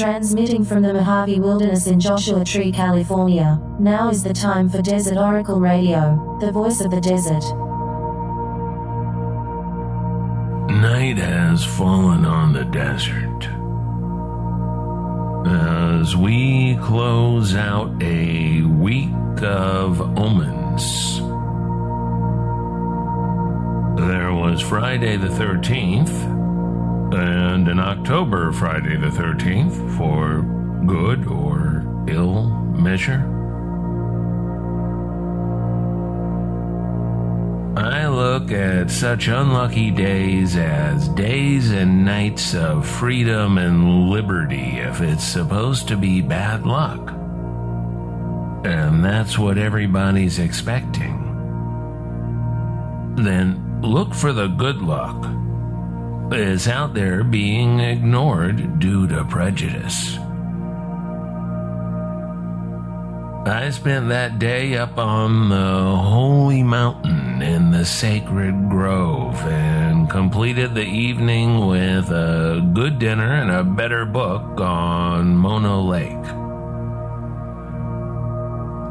Transmitting from the Mojave Wilderness in Joshua Tree, California, now is the time for Desert Oracle Radio, the voice of the desert. Night has fallen on the desert. As we close out a week of omens. There was Friday the 13th, and in October Friday the 13th for good or ill measure. I look at such unlucky days as days and nights of freedom and liberty if it's supposed to be bad luck. And that's what everybody's expecting. Then look for the good luck is out there being ignored due to prejudice. I spent that day up on the holy mountain in the sacred grove and completed the evening with a good dinner and a better book on Mono Lake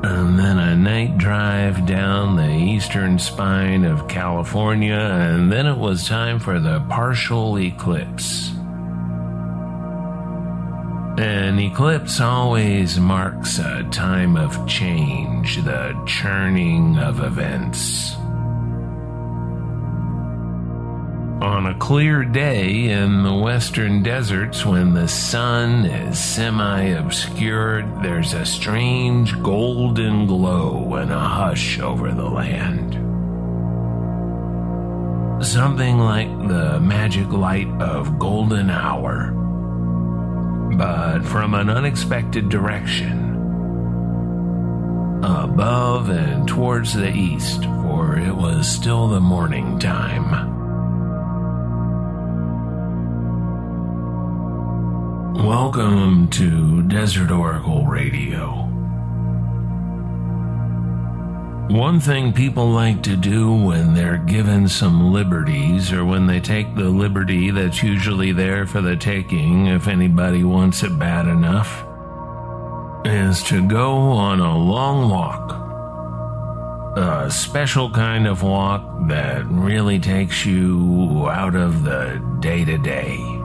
and then a night drive down the eastern spine of California, and then it was time for the partial eclipse. An eclipse always marks a time of change, the churning of events. On a clear day in the western deserts, when the sun is semi obscured, there's a strange golden glow and a hush over the land. Something like the magic light of golden hour, but from an unexpected direction. Above and towards the east, for it was still the morning time. Welcome to Desert Oracle Radio. One thing people like to do when they're given some liberties, or when they take the liberty that's usually there for the taking if anybody wants it bad enough, is to go on a long walk. A special kind of walk that really takes you out of the day to day.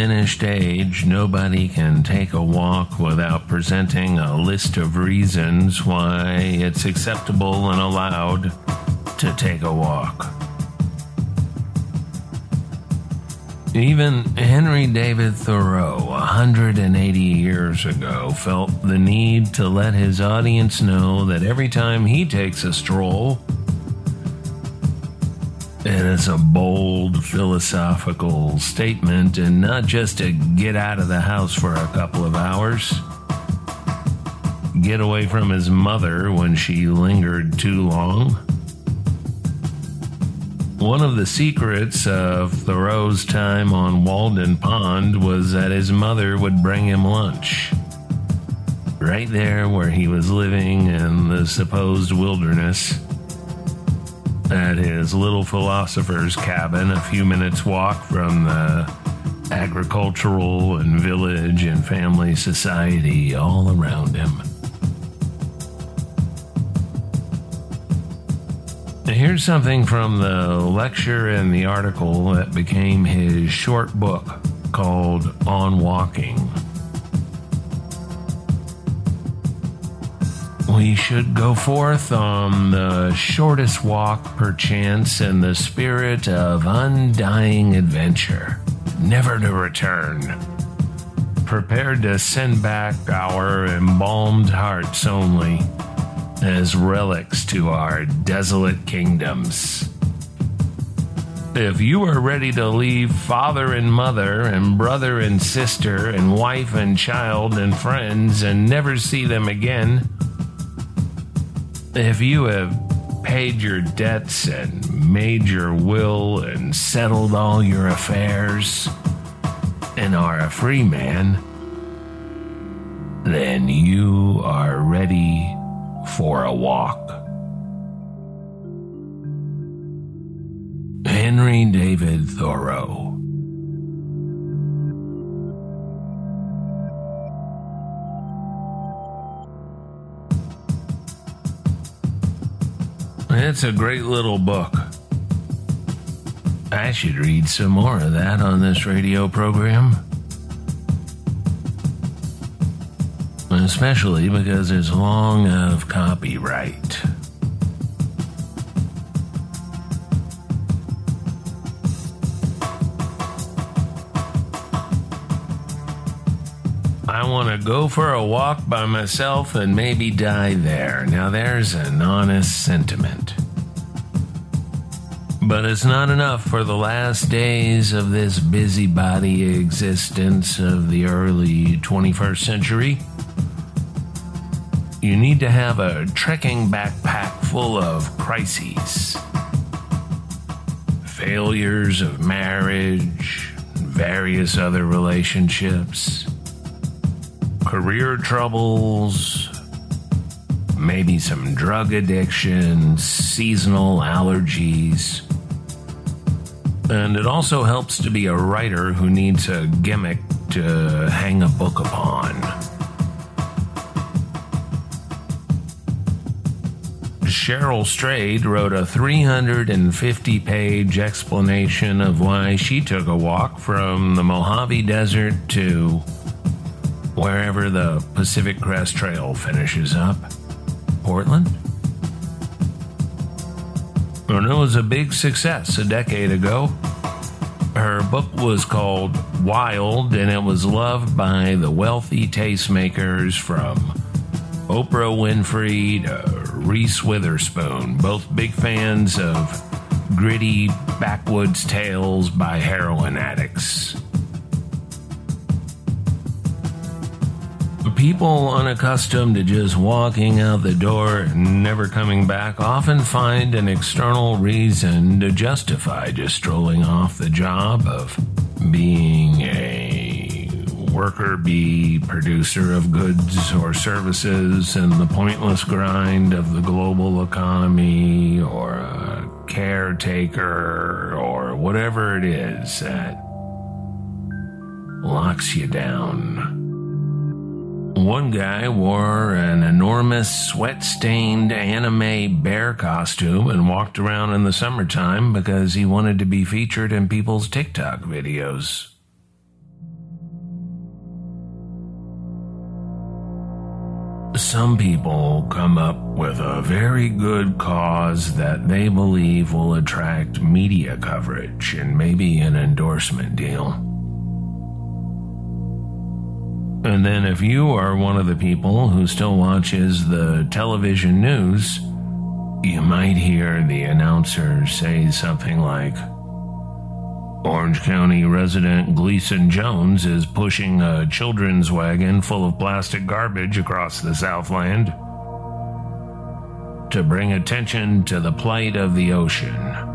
Diminished age, nobody can take a walk without presenting a list of reasons why it's acceptable and allowed to take a walk. Even Henry David Thoreau, 180 years ago, felt the need to let his audience know that every time he takes a stroll, it is a bold philosophical statement and not just to get out of the house for a couple of hours, get away from his mother when she lingered too long one of the secrets of Thoreau's time on Walden Pond was that his mother would bring him lunch. Right there where he was living in the supposed wilderness, at his little philosopher's cabin, a few minutes' walk from the agricultural and village and family society all around him. Here's something from the lecture and the article that became his short book called On Walking. We should go forth on the shortest walk, perchance, in the spirit of undying adventure, never to return. Prepared to send back our embalmed hearts only as relics to our desolate kingdoms. If you are ready to leave father and mother, and brother and sister, and wife and child, and friends, and never see them again, if you have paid your debts and made your will and settled all your affairs, and are a free man, then you are ready for a walk. Henry David Thoreau. It's a great little book. I should read some more of that on this radio program. Especially because it's long of copyright. I want to go for a walk by myself and maybe die there. Now, there's an honest sentiment. But it's not enough for the last days of this busybody existence of the early 21st century. You need to have a trekking backpack full of crises failures of marriage, various other relationships career troubles, maybe some drug addiction, seasonal allergies. And it also helps to be a writer who needs a gimmick to hang a book upon. Cheryl Strayed wrote a 350 page explanation of why she took a walk from the Mojave Desert to wherever the Pacific Crest Trail finishes up. Portland? And it was a big success a decade ago. Her book was called Wild, and it was loved by the wealthy tastemakers from Oprah Winfrey to Reese Witherspoon, both big fans of gritty backwoods tales by heroin addicts. People unaccustomed to just walking out the door and never coming back often find an external reason to justify just strolling off the job of being a worker bee producer of goods or services and the pointless grind of the global economy or a caretaker or whatever it is that locks you down. One guy wore an enormous sweat stained anime bear costume and walked around in the summertime because he wanted to be featured in people's TikTok videos. Some people come up with a very good cause that they believe will attract media coverage and maybe an endorsement deal. And then, if you are one of the people who still watches the television news, you might hear the announcer say something like Orange County resident Gleason Jones is pushing a children's wagon full of plastic garbage across the Southland to bring attention to the plight of the ocean.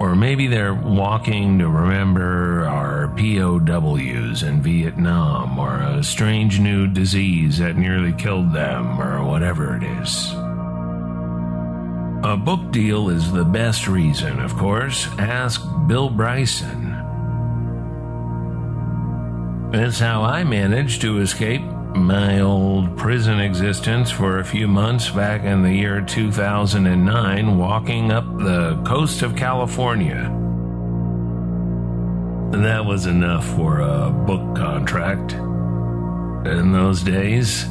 Or maybe they're walking to remember our POWs in Vietnam, or a strange new disease that nearly killed them, or whatever it is. A book deal is the best reason, of course. Ask Bill Bryson. That's how I managed to escape my old prison existence for a few months back in the year 2009, walking up the coast of California. That was enough for a book contract in those days.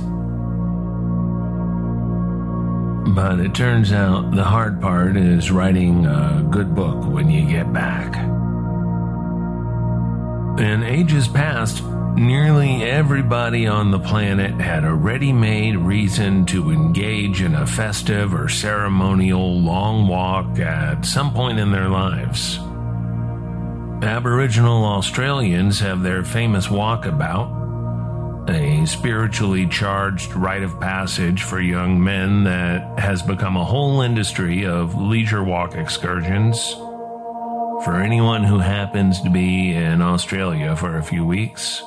But it turns out the hard part is writing a good book when you get back. In ages past, Nearly everybody on the planet had a ready made reason to engage in a festive or ceremonial long walk at some point in their lives. Aboriginal Australians have their famous walkabout, a spiritually charged rite of passage for young men that has become a whole industry of leisure walk excursions for anyone who happens to be in Australia for a few weeks.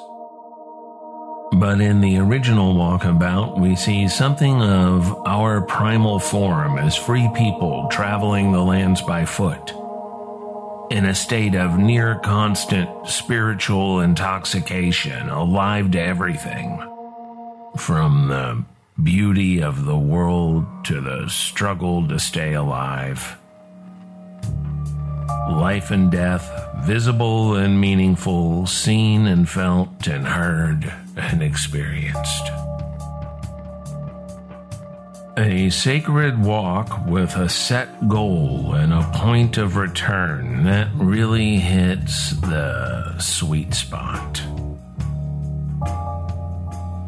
But in the original walkabout, we see something of our primal form as free people traveling the lands by foot in a state of near constant spiritual intoxication, alive to everything. From the beauty of the world to the struggle to stay alive. Life and death, visible and meaningful, seen and felt and heard and experienced. A sacred walk with a set goal and a point of return that really hits the sweet spot.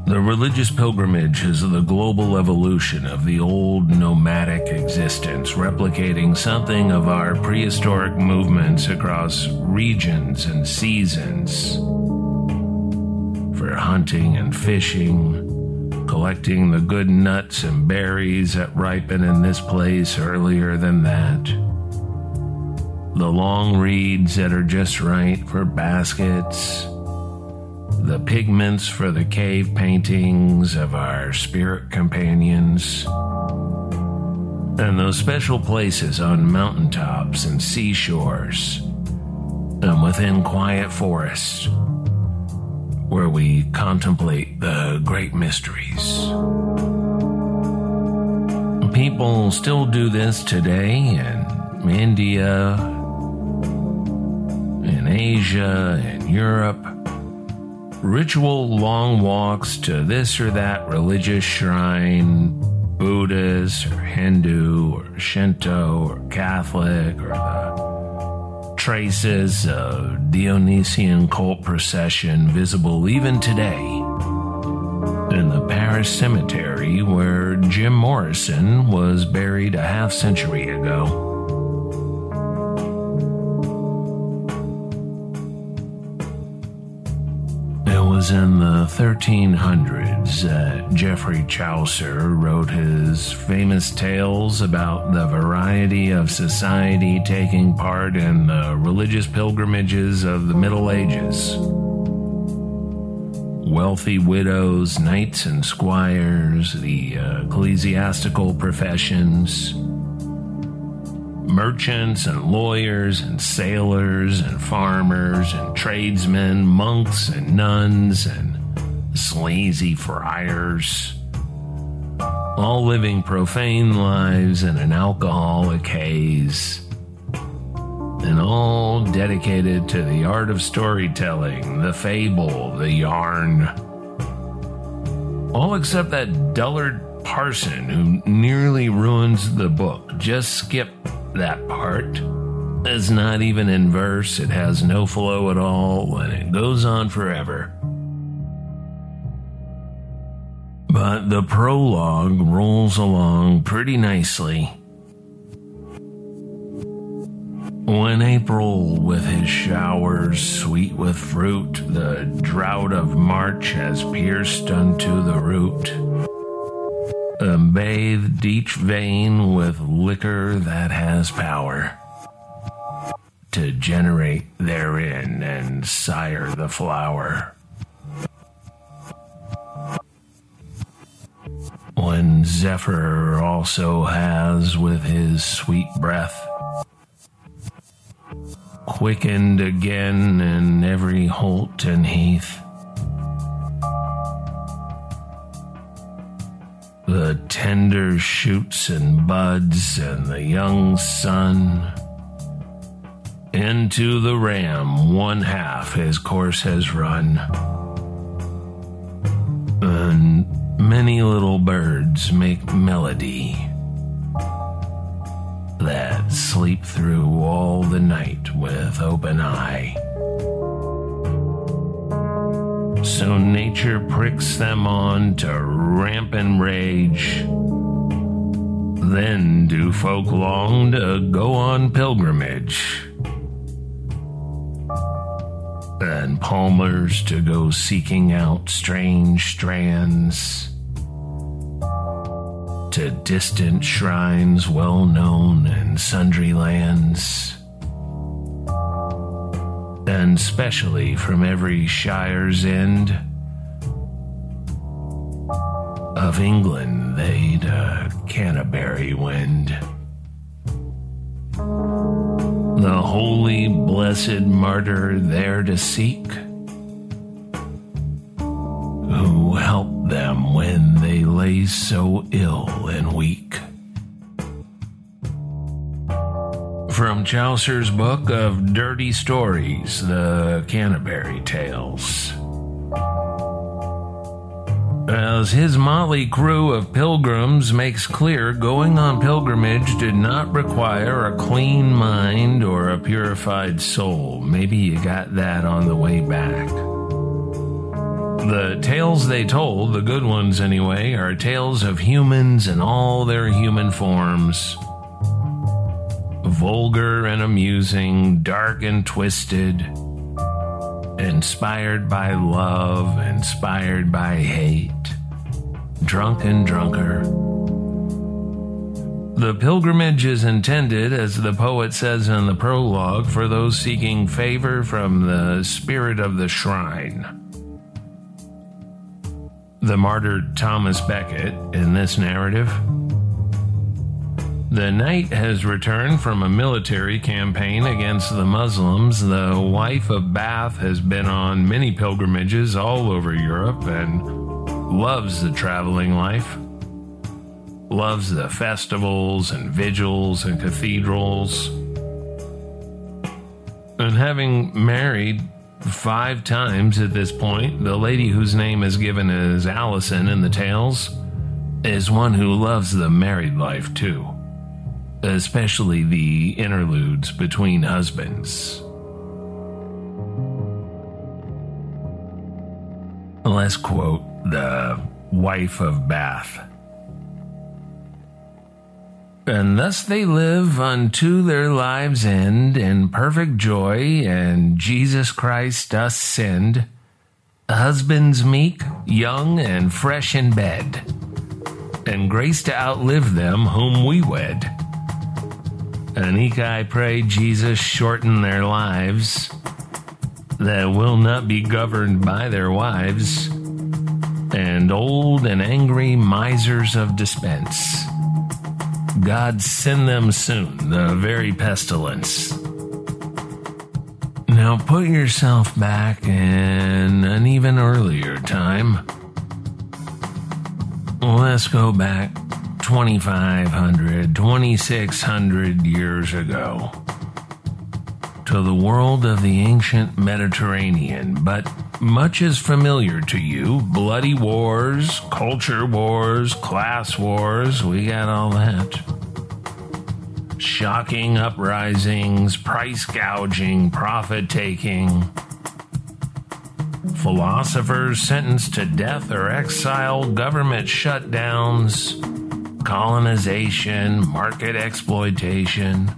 The religious pilgrimage is the global evolution of the old nomadic existence, replicating something of our prehistoric movements across regions and seasons. For hunting and fishing, collecting the good nuts and berries that ripen in this place earlier than that. The long reeds that are just right for baskets. The pigments for the cave paintings of our spirit companions. And those special places on mountaintops and seashores and within quiet forests where we contemplate the great mysteries. People still do this today in India, in Asia, in Europe. Ritual long walks to this or that religious shrine, Buddhist or Hindu or Shinto or Catholic or the traces of Dionysian cult procession visible even today in the Paris cemetery where Jim Morrison was buried a half century ago. Was in the 1300s that Geoffrey Chaucer wrote his famous tales about the variety of society taking part in the religious pilgrimages of the Middle Ages. Wealthy widows, knights and squires, the uh, ecclesiastical professions, merchants and lawyers and sailors and farmers and tradesmen, monks and nuns and sleazy friars, all living profane lives in an alcoholic haze, and all dedicated to the art of storytelling, the fable, the yarn. All except that dullard parson who nearly ruins the book. Just skip that part is not even in verse, it has no flow at all, and it goes on forever. But the prologue rolls along pretty nicely. When April, with his showers sweet with fruit, the drought of March has pierced unto the root and bathed each vein with liquor that has power to generate therein and sire the flower. When Zephyr also has with his sweet breath quickened again in every holt and heath the tender shoots and buds and the young sun. Into the ram, one half his course has run. And many little birds make melody that sleep through all the night with open eye. So nature pricks them on to rampant rage. Then do folk long to go on pilgrimage. And palmers to go seeking out strange strands to distant shrines well known in sundry lands and specially from every shire's end of England they'd a Canterbury wind. The holy, blessed martyr there to seek, who helped them when they lay so ill and weak. From Chaucer's book of Dirty Stories, the Canterbury Tales. As his motley crew of pilgrims makes clear, going on pilgrimage did not require a clean mind or a purified soul. Maybe you got that on the way back. The tales they told, the good ones anyway, are tales of humans in all their human forms. Vulgar and amusing, dark and twisted, inspired by love, inspired by hate, drunk and drunker. The pilgrimage is intended, as the poet says in the prologue, for those seeking favor from the spirit of the shrine. The martyr Thomas Becket in this narrative the knight has returned from a military campaign against the Muslims. The wife of Bath has been on many pilgrimages all over Europe and loves the traveling life. Loves the festivals and vigils and cathedrals. And having married five times at this point, the lady whose name is given as Allison in the tales is one who loves the married life too especially the interludes between husbands. Let's quote the wife of Bath. And thus they live unto their lives' end in perfect joy, and Jesus Christ doth send husbands meek, young, and fresh in bed, and grace to outlive them whom we wed. And eke I pray Jesus shorten their lives that will not be governed by their wives and old and angry misers of dispense. God send them soon, the very pestilence. Now put yourself back in an even earlier time. Let's go back 2,500, 2,600 years ago to the world of the ancient Mediterranean, but much is familiar to you bloody wars, culture wars, class wars, we got all that. Shocking uprisings, price gouging, profit taking. Philosophers sentenced to death or exile, government shutdowns colonization, market exploitation.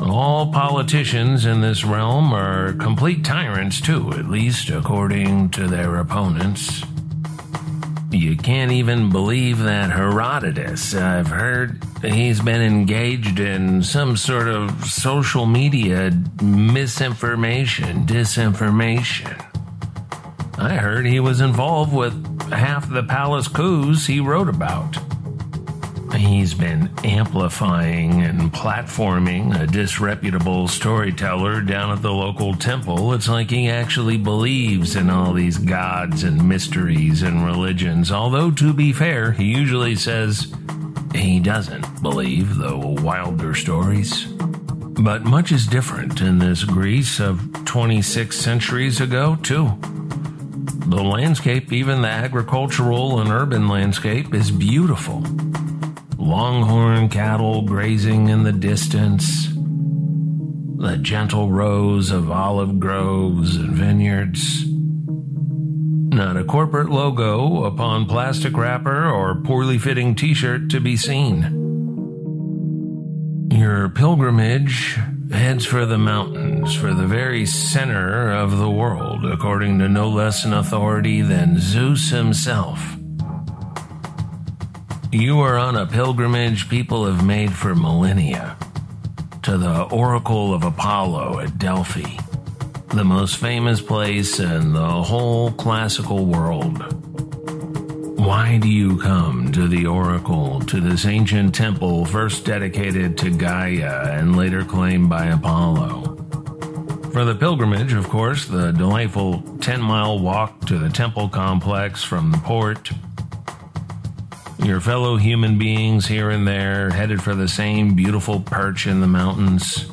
All politicians in this realm are complete tyrants, too, at least according to their opponents. You can't even believe that Herodotus, I've heard he's been engaged in some sort of social media misinformation, disinformation. I heard he was involved with half the palace coups he wrote about. He's been amplifying and platforming a disreputable storyteller down at the local temple. It's like he actually believes in all these gods and mysteries and religions, although, to be fair, he usually says he doesn't believe the wilder stories. But much is different in this Greece of 26 centuries ago, too. The landscape, even the agricultural and urban landscape, is beautiful. Longhorn cattle grazing in the distance, the gentle rows of olive groves and vineyards. Not a corporate logo upon plastic wrapper or poorly fitting t shirt to be seen. Your pilgrimage heads for the for the very center of the world, according to no less an authority than Zeus himself. You are on a pilgrimage people have made for millennia. to the Oracle of Apollo at Delphi, the most famous place in the whole classical world. Why do you come to the Oracle, to this ancient temple first dedicated to Gaia and later claimed by Apollo? For the pilgrimage, of course, the delightful 10 mile walk to the temple complex from the port your fellow human beings here and there headed for the same beautiful perch in the mountains.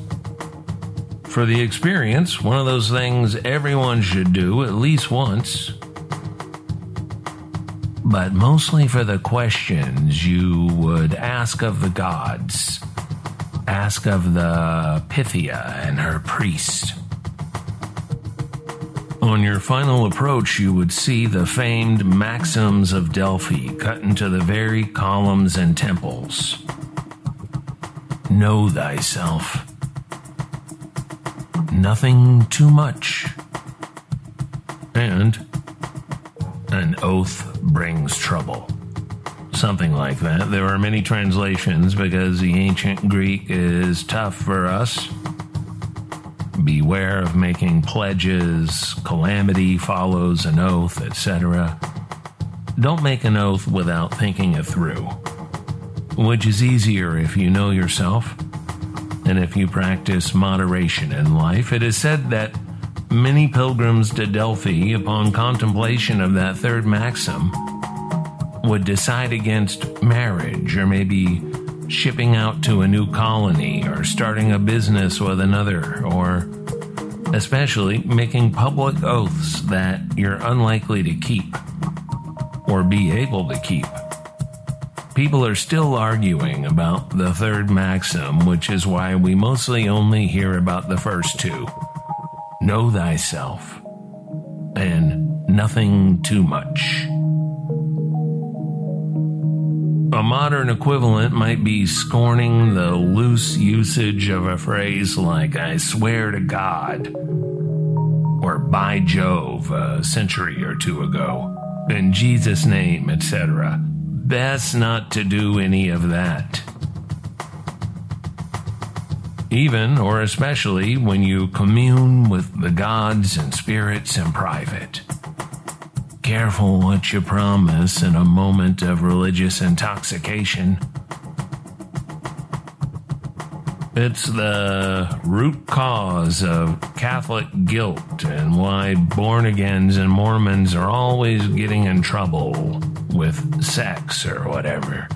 For the experience, one of those things everyone should do at least once. But mostly for the questions you would ask of the gods, ask of the Pythia and her priest. On your final approach, you would see the famed maxims of Delphi cut into the very columns and temples. Know thyself. Nothing too much. And an oath brings trouble. Something like that. There are many translations because the ancient Greek is tough for us beware of making pledges, calamity follows an oath, etc. Don't make an oath without thinking it through, which is easier if you know yourself and if you practice moderation in life. It is said that many pilgrims to Delphi, upon contemplation of that third maxim, would decide against marriage or maybe shipping out to a new colony or starting a business with another, or especially making public oaths that you're unlikely to keep or be able to keep. People are still arguing about the third maxim, which is why we mostly only hear about the first two Know thyself and nothing too much. A modern equivalent might be scorning the loose usage of a phrase like, I swear to God, by Jove a century or two ago, in Jesus' name, etc. Best not to do any of that. Even or especially when you commune with the gods and spirits in private careful what you promise in a moment of religious intoxication. It's the root cause of Catholic guilt and why born agains and Mormons are always getting in trouble with sex or whatever.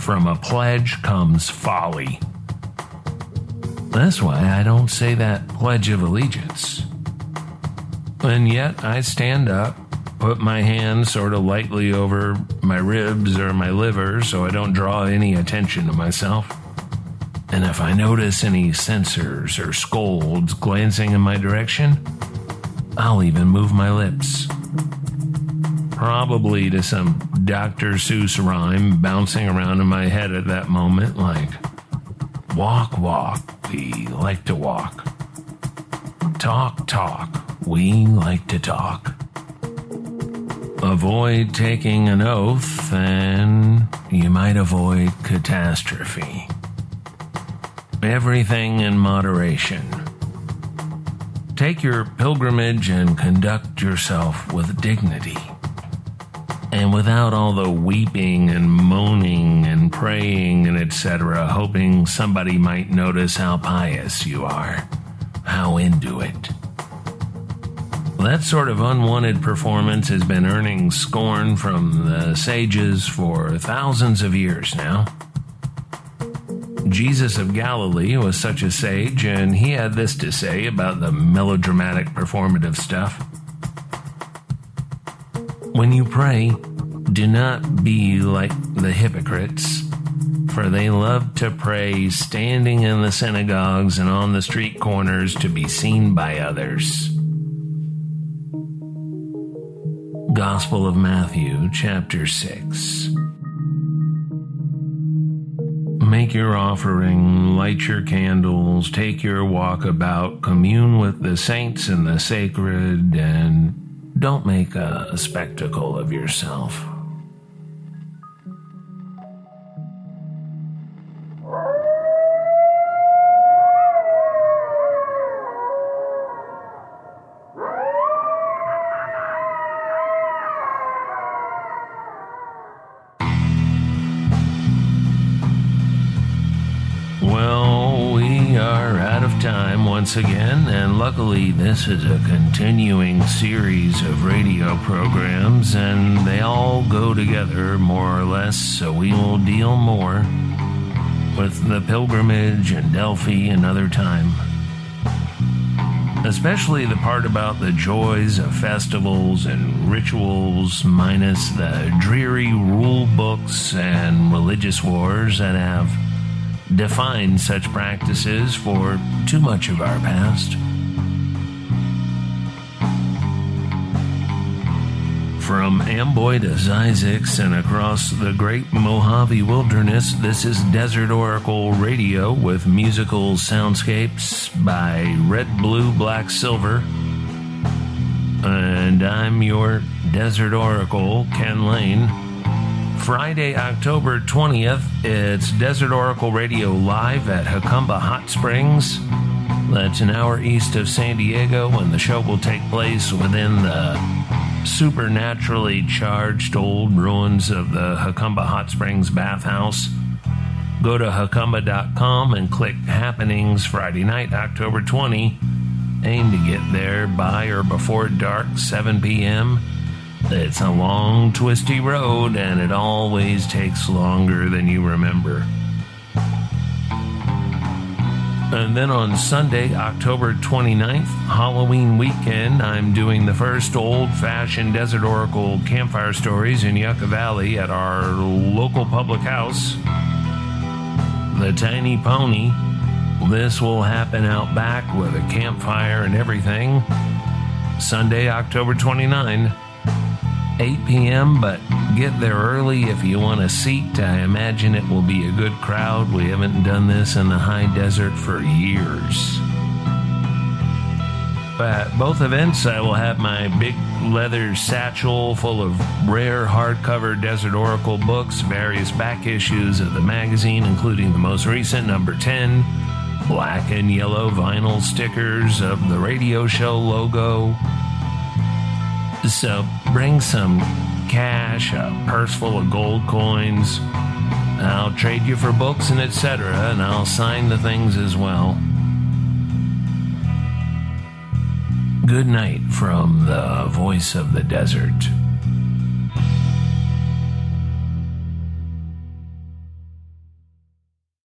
From a pledge comes folly. That's why I don't say that Pledge of Allegiance. And yet I stand up, put my hand sort of lightly over my ribs or my liver so I don't draw any attention to myself. And if I notice any censors or scolds glancing in my direction, I'll even move my lips. Probably to some Dr. Seuss rhyme bouncing around in my head at that moment, like, Walk, walk, we like to walk. Talk, talk, we like to talk. Avoid taking an oath, and you might avoid catastrophe. Everything in moderation. Take your pilgrimage and conduct yourself with dignity. And without all the weeping and moaning and praying and etc., hoping somebody might notice how pious you are, how into it. That sort of unwanted performance has been earning scorn from the sages for thousands of years now. Jesus of Galilee was such a sage, and he had this to say about the melodramatic performative stuff. When you pray, do not be like the hypocrites, for they love to pray standing in the synagogues and on the street corners to be seen by others. Gospel of Matthew, chapter 6. Make your offering, light your candles, take your walk about, commune with the saints and the sacred, and don't make a spectacle of yourself. Once again, and luckily, this is a continuing series of radio programs, and they all go together more or less, so we will deal more with the pilgrimage and Delphi another time. Especially the part about the joys of festivals and rituals, minus the dreary rule books and religious wars that have defined such practices for too much of our past. From Amboy to Zzyzx and across the great Mojave Wilderness, this is Desert Oracle Radio with musical soundscapes by Red, Blue, Black, Silver. And I'm your Desert Oracle, Ken Layne. Friday, October 20th, it's Desert Oracle Radio live at Jacumba Hot Springs. That's an hour east of San Diego, and the show will take place within the supernaturally charged old ruins of the Jacumba Hot Springs bathhouse. Go to jacumba.com and click Happenings Friday night, October 20. Aim to get there by or before dark, 7 p.m. It's a long, twisty road, and it always takes longer than you remember. And then on Sunday, October 29th, Halloween weekend, I'm doing the first old fashioned Desert Oracle campfire stories in Yucca Valley at our local public house, the Tiny Pony. This will happen out back with a campfire and everything. Sunday, October 29th. 8 p.m., but get there early if you want a seat. I imagine it will be a good crowd. We haven't done this in the high desert for years. At both events, I will have my big leather satchel full of rare hardcover Desert Oracle books, various back issues of the magazine, including the most recent number 10, black and yellow vinyl stickers of the radio show logo, so bring some cash, a purse full of gold coins. I'll trade you for books and etc., and I'll sign the things as well. Good night from the voice of the desert.